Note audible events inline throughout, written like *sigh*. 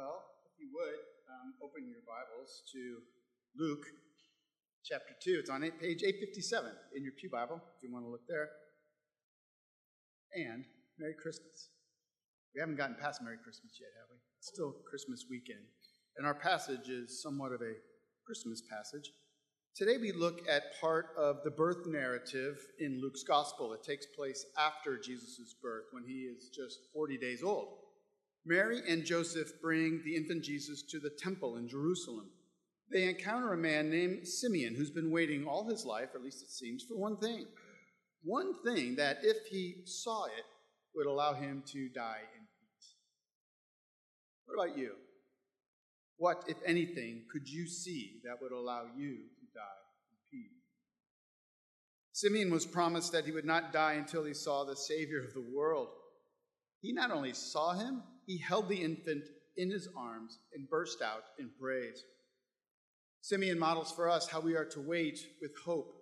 Well, if you would, um, open your Bibles to Luke chapter 2. It's on page 857 in your Pew Bible, if you want to look there. And Merry Christmas. We haven't gotten past Merry Christmas yet, have we? It's still Christmas weekend. And our passage is somewhat of a Christmas passage. Today we look at part of the birth narrative in Luke's gospel. It takes place after Jesus' birth when he is just 40 days old. Mary and Joseph bring the infant Jesus to the temple in Jerusalem. They encounter a man named Simeon who's been waiting all his life, at least it seems, for one thing. One thing that, if he saw it, would allow him to die in peace. What about you? What, if anything, could you see that would allow you to die in peace? Simeon was promised that he would not die until he saw the Savior of the world. He not only saw him, he held the infant in his arms and burst out in praise. Simeon models for us how we are to wait with hope.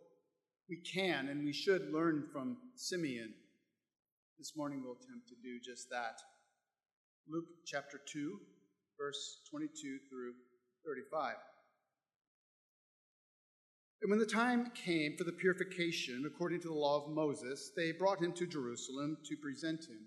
We can and we should learn from Simeon. This morning we'll attempt to do just that. Luke chapter 2, verse 22 through 35. And when the time came for the purification according to the law of Moses, they brought him to Jerusalem to present him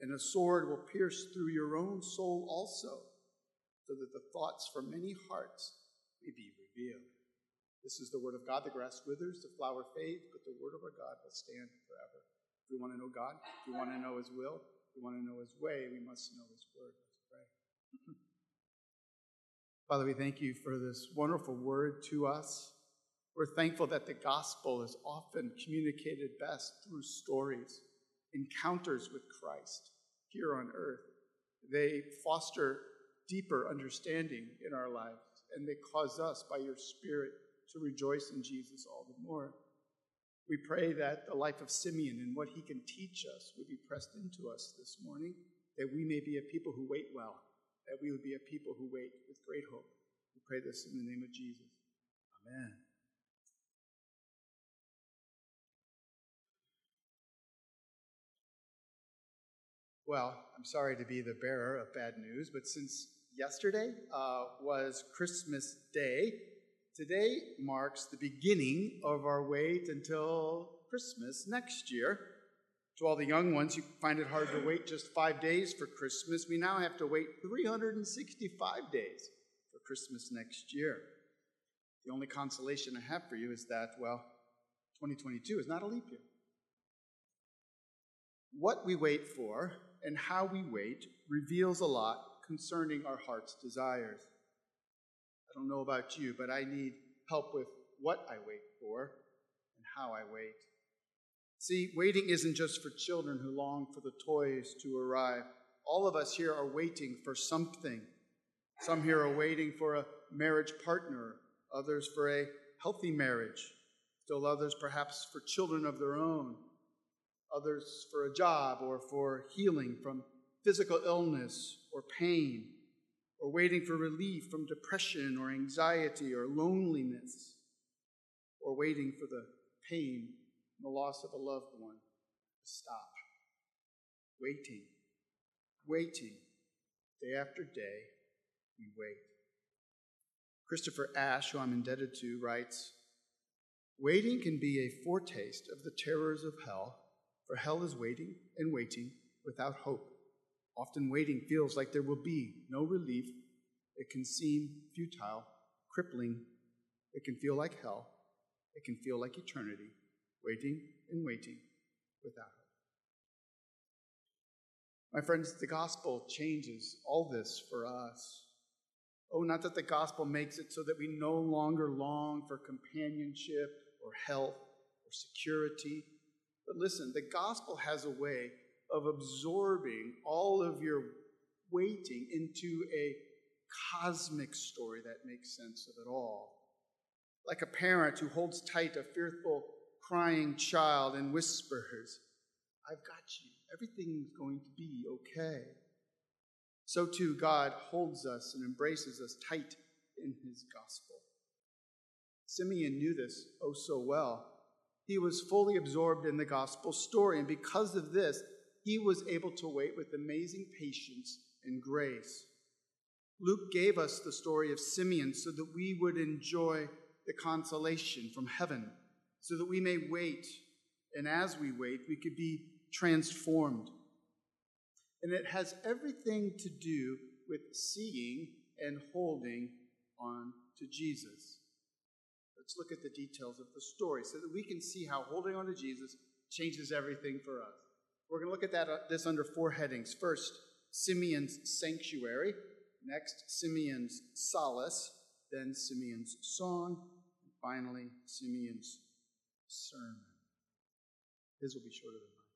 And a sword will pierce through your own soul also, so that the thoughts from many hearts may be revealed. This is the word of God. The grass withers, the flower fades, but the word of our God will stand forever. If we want to know God, if we want to know his will, if we want to know his way, we must know his word. Let's pray. *laughs* Father, we thank you for this wonderful word to us. We're thankful that the gospel is often communicated best through stories, encounters with Christ here on earth. They foster deeper understanding in our lives and they cause us, by your Spirit, to rejoice in Jesus all the more. We pray that the life of Simeon and what he can teach us would be pressed into us this morning, that we may be a people who wait well, that we would be a people who wait with great hope. We pray this in the name of Jesus. Amen. Well, I'm sorry to be the bearer of bad news, but since yesterday uh, was Christmas Day. Today marks the beginning of our wait until Christmas next year. To all the young ones, you find it hard to wait just five days for Christmas. We now have to wait 365 days for Christmas next year. The only consolation I have for you is that, well, 2022 is not a leap year. What we wait for and how we wait reveals a lot concerning our heart's desires. I don't know about you, but I need help with what I wait for and how I wait. See, waiting isn't just for children who long for the toys to arrive. All of us here are waiting for something. Some here are waiting for a marriage partner, others for a healthy marriage, still others perhaps for children of their own, others for a job or for healing from physical illness or pain, or waiting for relief from depression or anxiety or loneliness or waiting for the pain and the loss of a loved one to stop. Waiting, waiting, day after day, we wait. Christopher Ash, who I'm indebted to, writes Waiting can be a foretaste of the terrors of hell, for hell is waiting and waiting without hope. Often waiting feels like there will be no relief. It can seem futile, crippling. It can feel like hell. It can feel like eternity, waiting and waiting without hope. My friends, the gospel changes all this for us. Oh, not that the gospel makes it so that we no longer long for companionship or health or security. But listen, the gospel has a way of absorbing all of your waiting into a cosmic story that makes sense of it all. Like a parent who holds tight a fearful, crying child and whispers, I've got you. Everything's going to be okay. So too, God holds us and embraces us tight in his gospel. Simeon knew this oh so well. He was fully absorbed in the gospel story, and because of this, he was able to wait with amazing patience and grace. Luke gave us the story of Simeon so that we would enjoy the consolation from heaven, so that we may wait, and as we wait, we could be transformed. And it has everything to do with seeing and holding on to Jesus. Let's look at the details of the story so that we can see how holding on to Jesus changes everything for us. We're going to look at that, uh, this under four headings. First, Simeon's sanctuary. Next, Simeon's solace. Then, Simeon's song. And finally, Simeon's sermon. His will be shorter than mine.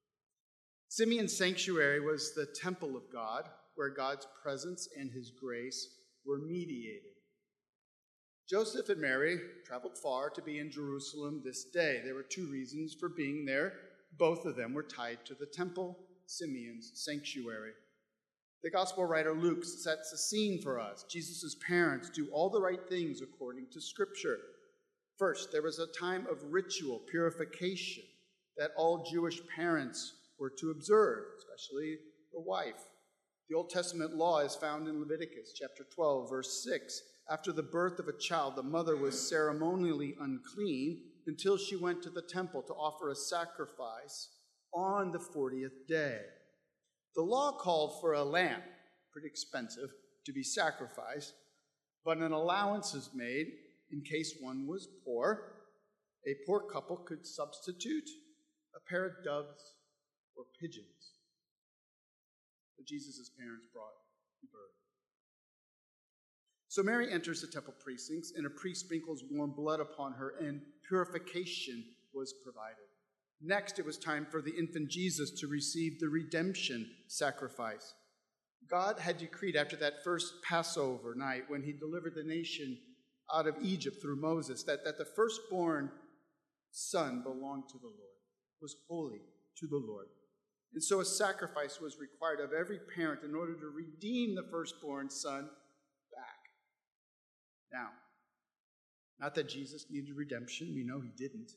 Simeon's sanctuary was the temple of God, where God's presence and his grace were mediated. Joseph and Mary traveled far to be in Jerusalem this day. There were two reasons for being there. Both of them were tied to the temple, Simeon's sanctuary. The gospel writer Luke sets a scene for us. Jesus' parents do all the right things according to Scripture. First, there was a time of ritual purification that all Jewish parents were to observe, especially the wife. The Old Testament law is found in Leviticus chapter 12, verse 6. After the birth of a child, the mother was ceremonially unclean until she went to the temple to offer a sacrifice on the 40th day. The law called for a lamb, pretty expensive, to be sacrificed, but an allowance is made in case one was poor. A poor couple could substitute a pair of doves or pigeons But Jesus' parents brought to birth. So Mary enters the temple precincts, and a priest sprinkles warm blood upon her, and purification was provided. Next, it was time for the infant Jesus to receive the redemption sacrifice. God had decreed after that first Passover night, when he delivered the nation out of Egypt through Moses, that, that the firstborn son belonged to the Lord, was holy to the Lord. And so a sacrifice was required of every parent in order to redeem the firstborn son now, not that Jesus needed redemption, we know he didn't.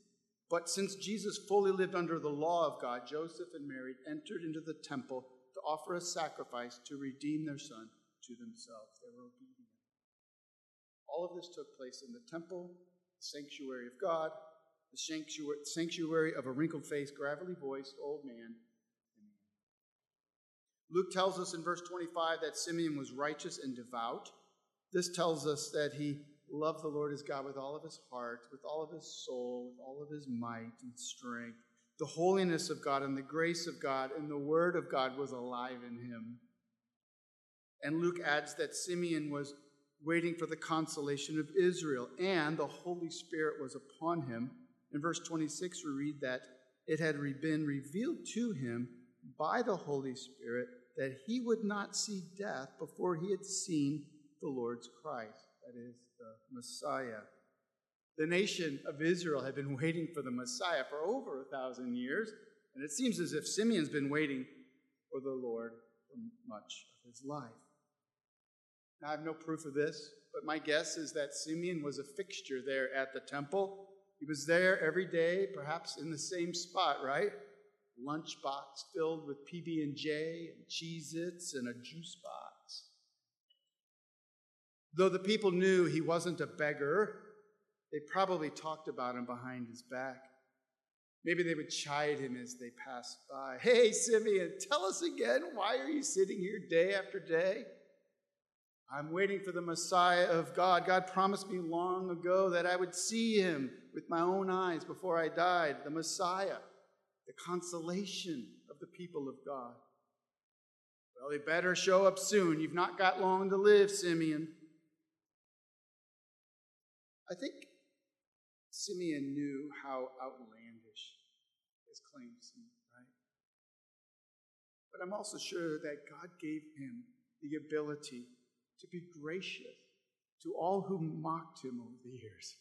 But since Jesus fully lived under the law of God, Joseph and Mary entered into the temple to offer a sacrifice to redeem their son to themselves. They were obedient. All of this took place in the temple, the sanctuary of God, the sanctuary of a wrinkled faced, gravelly voiced old man. Luke tells us in verse 25 that Simeon was righteous and devout. This tells us that he loved the Lord his God with all of his heart, with all of his soul, with all of his might and strength. The holiness of God and the grace of God and the word of God was alive in him. And Luke adds that Simeon was waiting for the consolation of Israel, and the Holy Spirit was upon him. In verse 26, we read that it had been revealed to him by the Holy Spirit that he would not see death before he had seen the Lord's Christ, that is, the Messiah. The nation of Israel had been *laughs* waiting for the Messiah for over a thousand years, and it seems as if Simeon's been waiting for the Lord for much of his life. Now, I have no proof of this, but my guess is that Simeon was a fixture there at the temple, He was there every day, perhaps in the same spot, right? Lunchbox filled with PB and J and Cheez-Its and a juice box. Though the people knew he wasn't a beggar, they probably talked about him behind his back. Maybe they would chide him as they passed by. *laughs* Hey, Simeon, tell us again, why are you sitting here day after day? I'm waiting for the Messiah of God. God promised me long ago that I would see him with my own eyes before I died, the Messiah, the consolation of the people of God. Well, he better show up soon. You've not got long to live, Simeon. I think Simeon knew how outlandish his claims seemed, right? But I'm also sure that God gave him the ability to be gracious to all who mocked him over the years.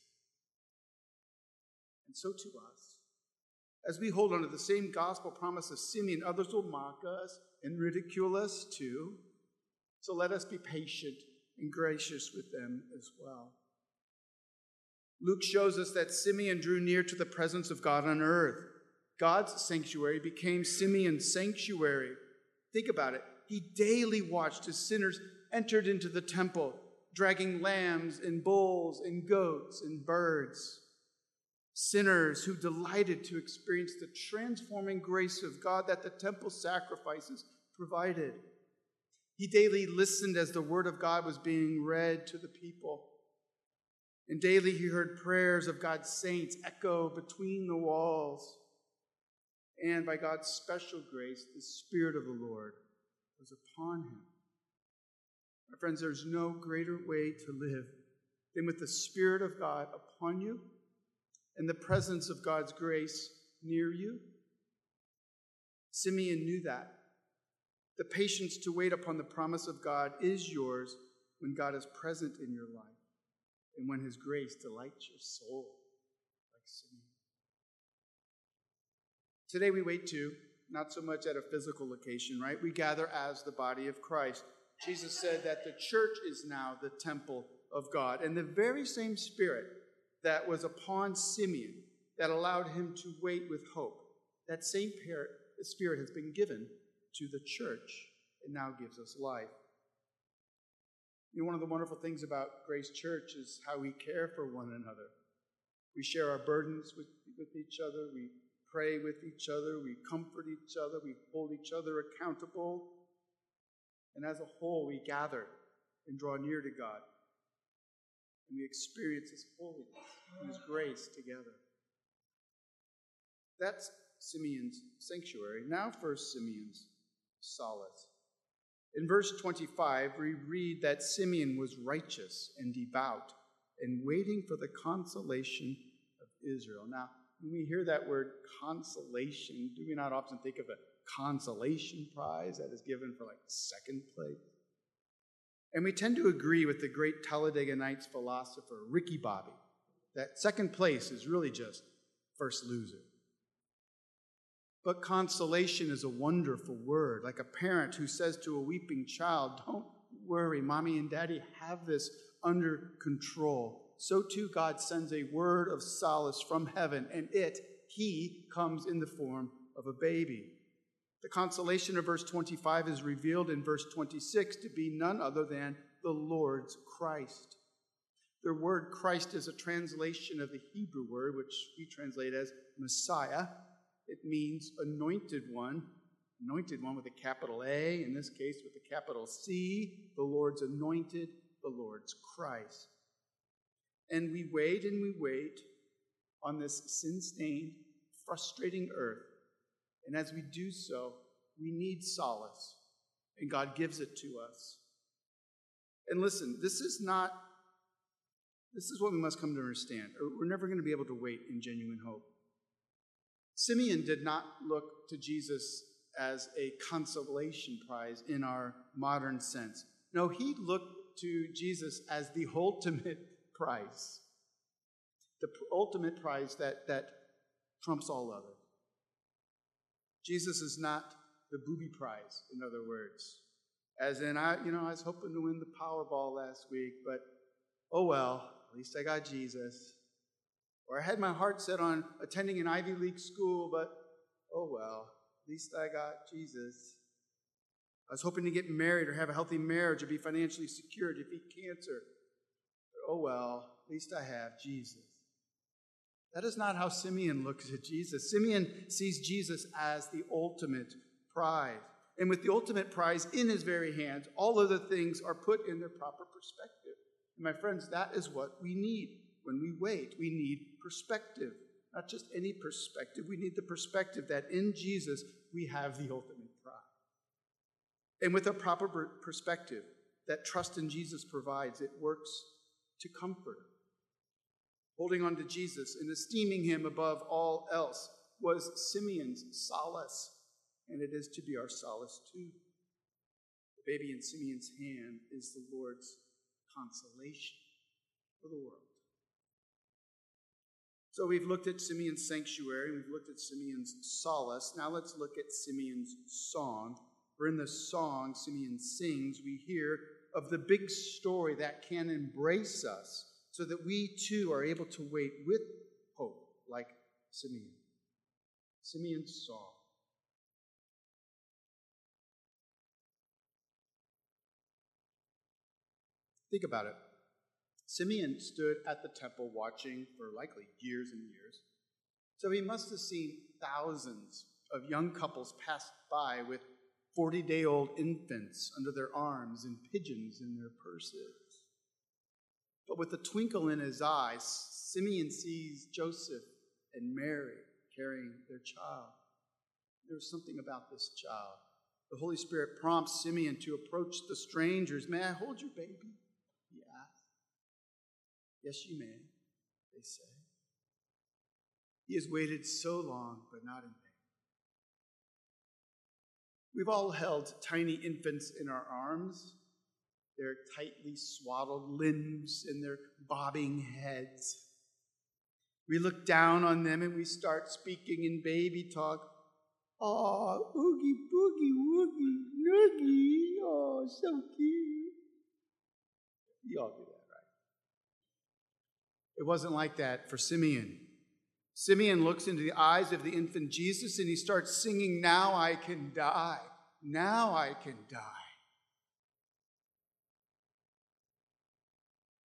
And so to us. As we hold on to the same gospel promise of Simeon, others will mock us and ridicule us too. So let us be patient and gracious with them as well. Luke shows us that Simeon drew near to the presence of God on earth. God's sanctuary became Simeon's sanctuary. Think about it. He daily watched as sinners entered into the temple, dragging lambs and bulls and goats and birds. Sinners who delighted to experience the transforming grace of God that the temple sacrifices provided. He daily listened as the word of God was being read to the people. And daily he heard prayers of God's saints echo between the walls. And by God's special grace, the Spirit of the Lord was upon him. My friends, there's no greater way to live than with the Spirit of God upon you and the presence of God's grace near you. Simeon knew that. The patience to wait upon the promise of God is yours when God is present in your life and when his grace delights your soul, like Simeon. Today we wait too, not so much at a physical location, right? We gather as the body of Christ. Jesus said that the church is now the temple of God. And the very same spirit that was upon Simeon that allowed him to wait with hope, that same spirit has been given to the church and now gives us life. You know, one of the wonderful things about Grace Church is how we care for one another. We share our burdens with, with each other, we pray with each other, we comfort each other, we hold each other accountable. And as a whole, we gather and draw near to God. And we experience His holiness and His grace together. That's Simeon's sanctuary. Now, first, Simeon's solace. In verse 25, we read that Simeon was righteous and devout and waiting for the consolation of Israel. Now, when we hear that word consolation, do we not often think of a consolation prize that is given for like second place? And we tend to agree with the great Talladega Nights philosopher Ricky Bobby that second place is really just first loser. But consolation is a wonderful word, like a parent who says to a weeping child, Don't worry, mommy and daddy have this under control. So too, God sends a word of solace from heaven, and it, He, comes in the form of a baby. The consolation of verse 25 is revealed in verse 26 to be none other than the Lord's Christ. The word Christ is a translation of the Hebrew word, which we translate as Messiah it means anointed one, anointed one with a capital A, in this case with a capital C, the Lord's anointed, the Lord's Christ. And we wait and we wait on this sin stained, frustrating earth. And as we do so, we need solace, and God gives it to us. And listen, this is not, this is what we must come to understand. We're never going to be able to wait in genuine hope. Simeon did not look to Jesus as a consolation prize in our modern sense. No, he looked to Jesus as the *laughs* ultimate prize, the ultimate prize that, that trumps all other. Jesus is not the booby prize, in other words. As in, I, you know, I was hoping to win the Powerball last week, but oh well, at least I got Jesus. Or I had my heart set on attending an Ivy League school, but oh well, at least I got Jesus. I was hoping to get married or have a healthy marriage or be financially secure, to defeat cancer. But oh well, at least I have Jesus. That is not how Simeon looks at Jesus. Simeon sees Jesus as the ultimate prize. And with the ultimate prize in his very hands, all other things are put in their proper perspective. And my friends, that is what we need when we wait. We need perspective. Not just any perspective, we need the perspective that in Jesus we have the ultimate prize. And with a proper perspective that trust in Jesus provides, it works to comfort. Holding on to Jesus and esteeming him above all else was Simeon's solace, and it is to be our solace too. The baby in Simeon's hand is the Lord's consolation for the world. So we've looked at Simeon's sanctuary, we've looked at Simeon's solace. Now let's look at Simeon's song. For in the song Simeon sings, we hear of the big story that can embrace us so that we too are able to wait with hope like Simeon. Simeon's song. Think about it. Simeon stood at the temple watching for likely years and years. So he must have seen thousands of young couples pass by with 40 day old infants under their arms and pigeons in their purses. But with a twinkle in his eyes, Simeon sees Joseph and Mary carrying their child. There's something about this child. The Holy Spirit prompts Simeon to approach the strangers. May I hold your baby? He asks. Yes, you may, they say. He has waited so long, but not in vain. We've all held tiny infants in our arms, their tightly swaddled limbs and their bobbing heads. We look down on them and we start speaking in baby talk. Oh, oogie boogie woogie noogie. Oh, so cute. You all do that? It wasn't like that for Simeon. Simeon looks into the eyes of the infant Jesus and he starts singing, Now I can die. Now I can die.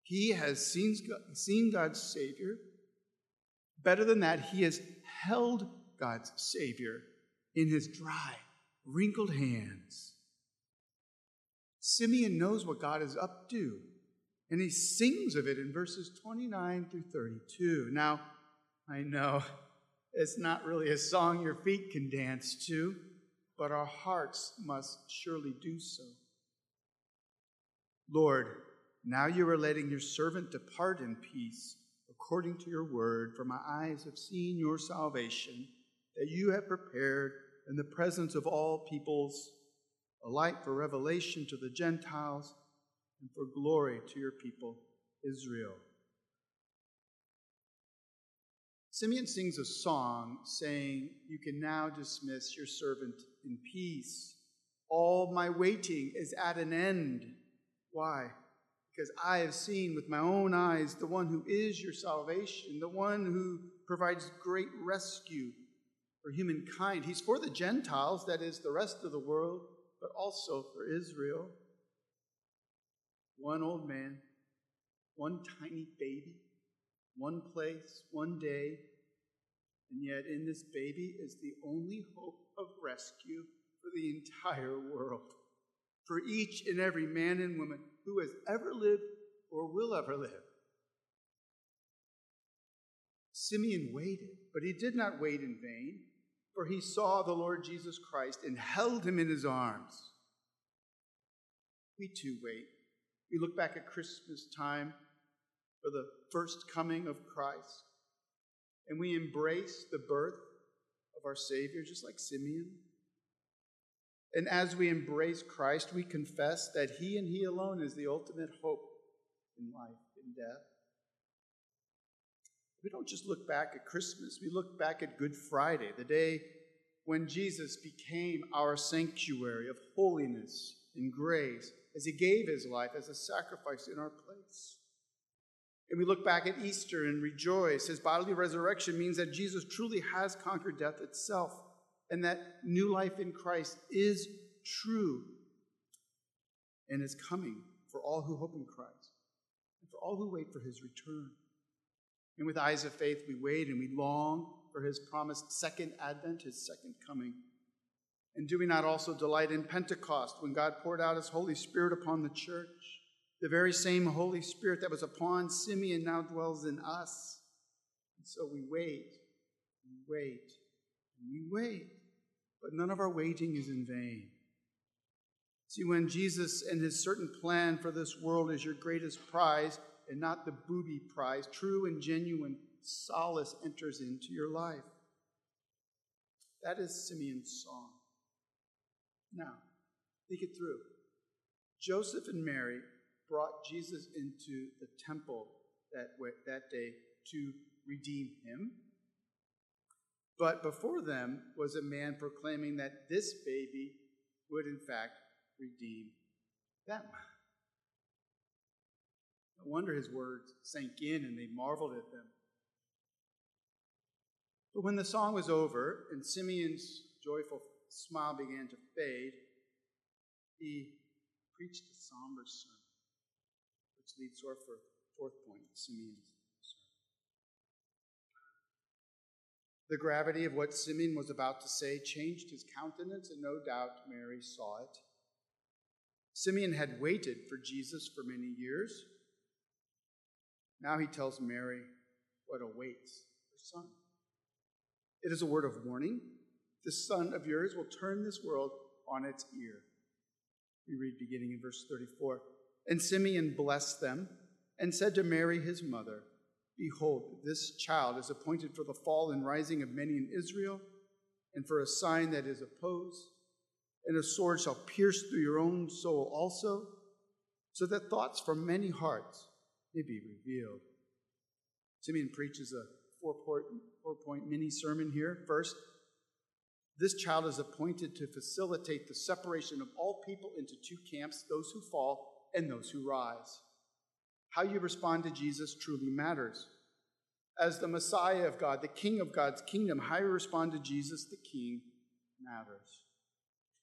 He has seen, seen God's Savior. Better than that, he has held God's Savior in his dry, wrinkled hands. Simeon knows what God is up to, and he sings of it in verses 29 through 32. Now, I know it's not really a song your feet can dance to, but our hearts must surely do so. Lord, now you are letting your servant depart in peace according to your word, for my eyes have seen your salvation that you have prepared in the presence of all peoples, a light for revelation to the Gentiles and for glory to your people, Israel. Simeon sings a song saying, You can now dismiss your servant in peace. All my waiting is at an end. Why? Because I have seen with my own eyes the one who is your salvation, the one who provides great rescue for humankind. He's for the Gentiles, that is, the rest of the world, but also for Israel. One old man, one tiny baby, one place, one day, and yet, in this baby is the only hope of rescue for the entire world, for each and every man and woman who has ever lived or will ever live. Simeon waited, but he did not wait in vain, for he saw the Lord Jesus Christ and held him in his arms. We too wait. We look back at Christmas time for the first coming of Christ and we embrace the birth of our Savior, just like Simeon. And as we embrace Christ, we confess that He and He alone is the ultimate hope in life and death. We don't just look back at Christmas, we look back at Good Friday, the day when Jesus became our sanctuary of holiness and grace as He gave His life as a sacrifice in our place. And we look back at Easter and rejoice. His bodily resurrection means that Jesus truly has conquered death itself and that new life in Christ is true and is coming for all who hope in Christ and for all who wait for his return. And with eyes of faith, we wait and we long for his promised second advent, his second coming. And do we not also delight in Pentecost when God poured out his Holy Spirit upon the church? The very same Holy Spirit that was upon Simeon now dwells in us. And so we wait, we wait, and we wait. But none of our waiting is in vain. See, when Jesus and his certain plan for this world is your greatest prize and not the booby prize, true and genuine solace enters into your life. That is Simeon's song. Now, think it through. Joseph and Mary brought Jesus into the temple that, that day to redeem him. But before them was a man proclaiming that this baby would, in fact, redeem them. No wonder his words sank in and they marveled at them. But when the song was over and Simeon's joyful smile began to fade, he preached a somber sermon, which leads to our fourth point Simeon's sermon. The gravity of what Simeon was about to say changed his countenance, and no doubt Mary saw it. Simeon had waited for Jesus for many years. Now he tells Mary what awaits her son. It is a word of warning. This son of yours will turn this world on its ear. We read beginning in verse 34. And Simeon blessed them and said to Mary, his mother, Behold, this child is appointed for the fall and rising of many in Israel, and for a sign that is opposed, and a sword shall pierce through your own soul also, so that thoughts from many hearts may be revealed. Simeon preaches a four point, four point mini sermon here. First, this child is appointed to facilitate the separation of all people into two camps those who fall and those who rise. How you respond to Jesus truly matters. As the Messiah of God, the King of God's kingdom, how you respond to Jesus, the King, matters.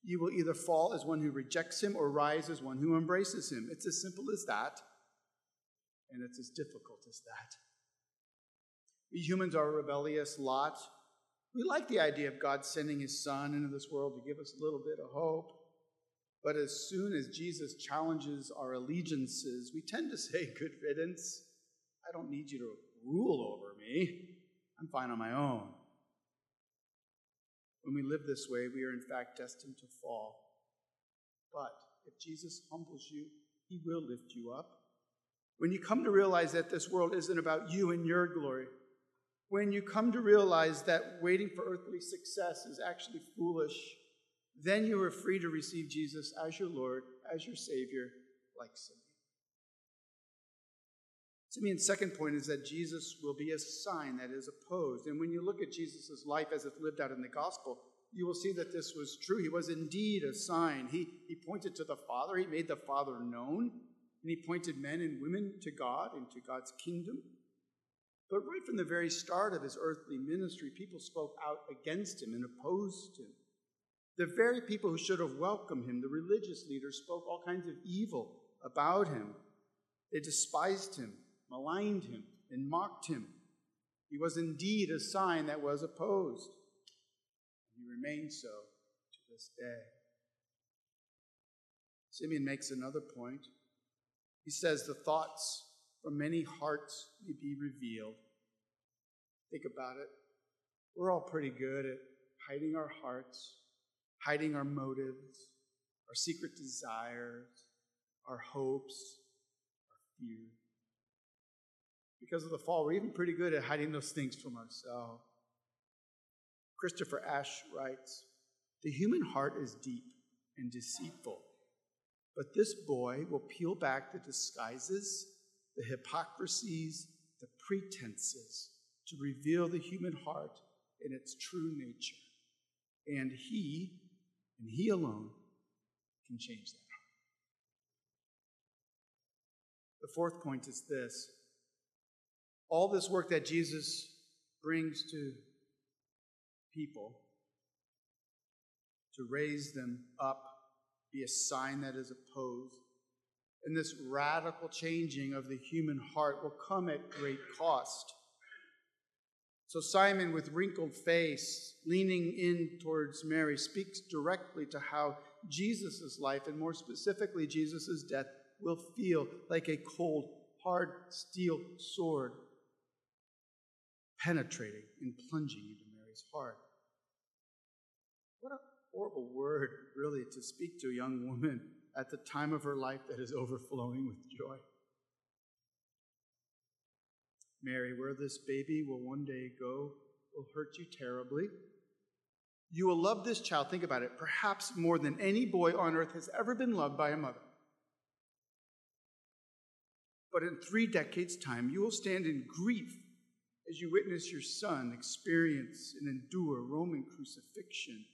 You will either fall as one who rejects him or rise as one who embraces him. It's as simple as that, and it's as difficult as that. We humans are a rebellious lot. We like the idea of God sending his son into this world to give us a little bit of hope. But as soon as Jesus challenges our allegiances, we tend to say, *laughs* Good riddance. I don't need you to rule over me. I'm fine on my own. When we live this way, we are in fact destined to fall. But if Jesus humbles you, he will lift you up. When you come to realize that this world isn't about you and your glory, when you come to realize that waiting for earthly success is actually foolish, then you are free to receive Jesus as your Lord, as your Savior, like Simeon. Simeon's second point is that Jesus will be a sign that is opposed. And when you look at Jesus' life as it's lived out in the gospel, you will see that this was true. He was indeed a sign. He, he pointed to the Father, he made the Father known, and he pointed men and women to God and to God's kingdom. But right from the very start of his earthly ministry, people spoke out against him and opposed him. The very people who should have welcomed him, the religious leaders, spoke all kinds of evil about him. They despised him, maligned him, and mocked him. He was indeed a sign that was opposed. He remains so to this day. Simeon makes another point. He says, The thoughts from many hearts may be revealed. Think about it. We're all pretty good at hiding our hearts, hiding our motives, our secret desires, our hopes, our fear. Because of the fall, we're even pretty good at hiding those things from ourselves. Christopher Ash writes The human heart is deep and deceitful, but this boy will peel back the disguises the hypocrisies, the pretenses, to reveal the human heart in its true nature. And He, and He alone, can change that heart. The fourth point is this All this work that Jesus brings to people to raise them up, be a sign that is opposed. And this radical changing of the human heart will come at great cost. So Simon, with wrinkled face, leaning in towards Mary, speaks directly to how Jesus' life, and more specifically Jesus' death, will feel like a cold, hard steel sword penetrating and plunging into Mary's heart. What a horrible word, really, to speak to a young woman at the time of her life that is overflowing with joy. Mary, where this baby will one day go will hurt you terribly. You will love this child, think about it, perhaps more than any boy on earth has ever been loved by a mother. But in three decades' time, you will stand in grief as you witness your son experience and endure Roman crucifixion.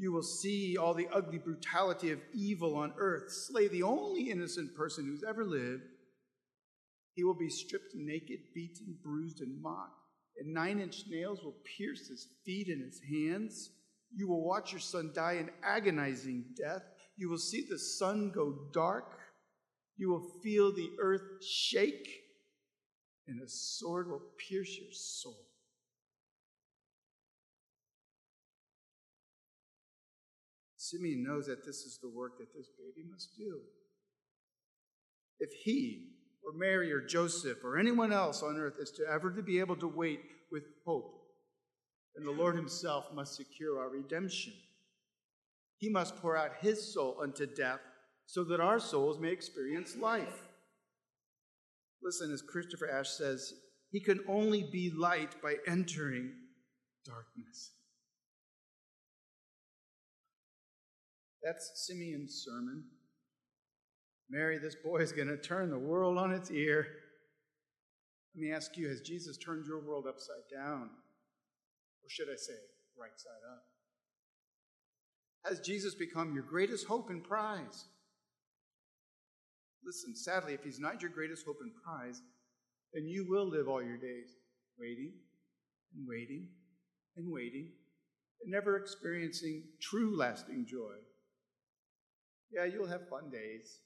You will see all the ugly brutality of evil on earth slay the only innocent person who's ever lived he will be stripped naked, beaten, bruised, and mocked. And nine inch nails will pierce his feet and his hands. You will watch your son die an agonizing death. You will see the sun go dark. You will feel the earth shake, and a sword will pierce your soul. Simeon knows that this is the work that this baby must do. If he, or Mary or Joseph or anyone else on earth is to ever to be able to wait with hope. And the Lord Himself must secure our redemption. He must pour out His soul unto death so that our souls may experience life. Listen, as Christopher Ash says, He can only be light by entering darkness. That's Simeon's sermon. Mary, this boy is going to turn the world on its ear. Let me ask you has Jesus turned your world upside down? Or should I say, right side up? Has Jesus become your greatest hope and prize? Listen, sadly, if he's not your greatest hope and prize, then you will live all your days waiting and waiting and waiting and never experiencing true lasting joy. Yeah, you'll have fun days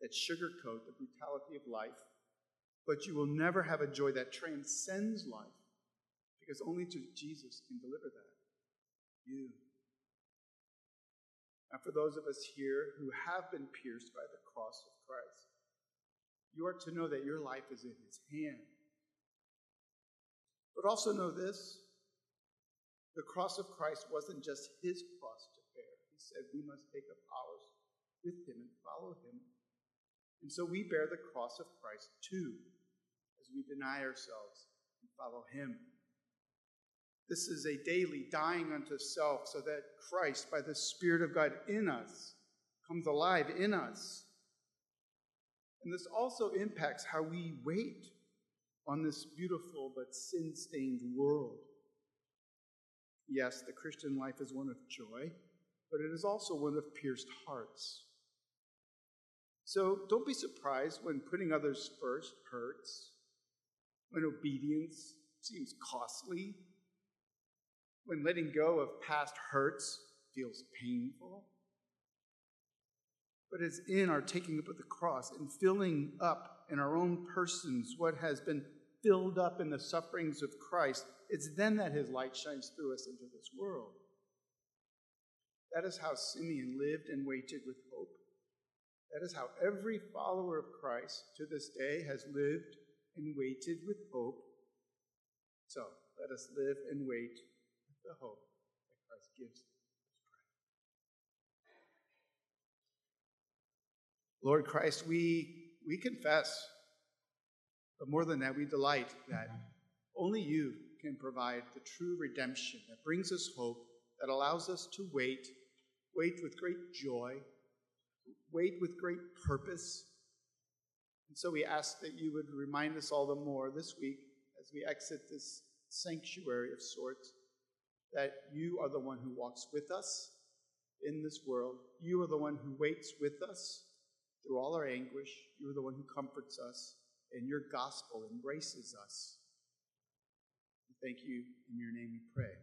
that sugarcoat the brutality of life, but you will never have a joy that transcends life because only to Jesus can deliver that. You. And for those of us here who have been pierced by the cross of Christ, you are to know that your life is in His hand. But also know this the cross of Christ wasn't just His cross to bear. He said we must take up ours with Him and follow Him and so we bear the cross of Christ too, as we deny ourselves and follow Him. This is a daily dying unto self so that Christ, by the Spirit of God in us, comes alive in us. And this also impacts how we wait on this beautiful but sin stained world. Yes, the Christian life is one of joy, but it is also one of pierced hearts. So don't be surprised when putting others first hurts, when obedience seems costly, when letting go of past hurts feels painful. But it's in our taking up of the cross and filling up in our own persons what has been filled up in the sufferings of Christ, it's then that his light shines through us into this world. That is how Simeon lived and waited with. That is how every follower of Christ to this day has lived and waited with hope. So let us live and wait with the hope that Christ gives. Lord Christ, we, we confess, but more than that, we delight that only you can provide the true redemption that brings us hope, that allows us to wait, wait with great joy wait with great purpose. And so we ask that you would remind us all the more this week as we exit this sanctuary of sorts that you are the one who walks with us in this world. You are the one who waits with us through all our anguish. You are the one who comforts us. and your gospel embraces us. We thank you. In your name we pray.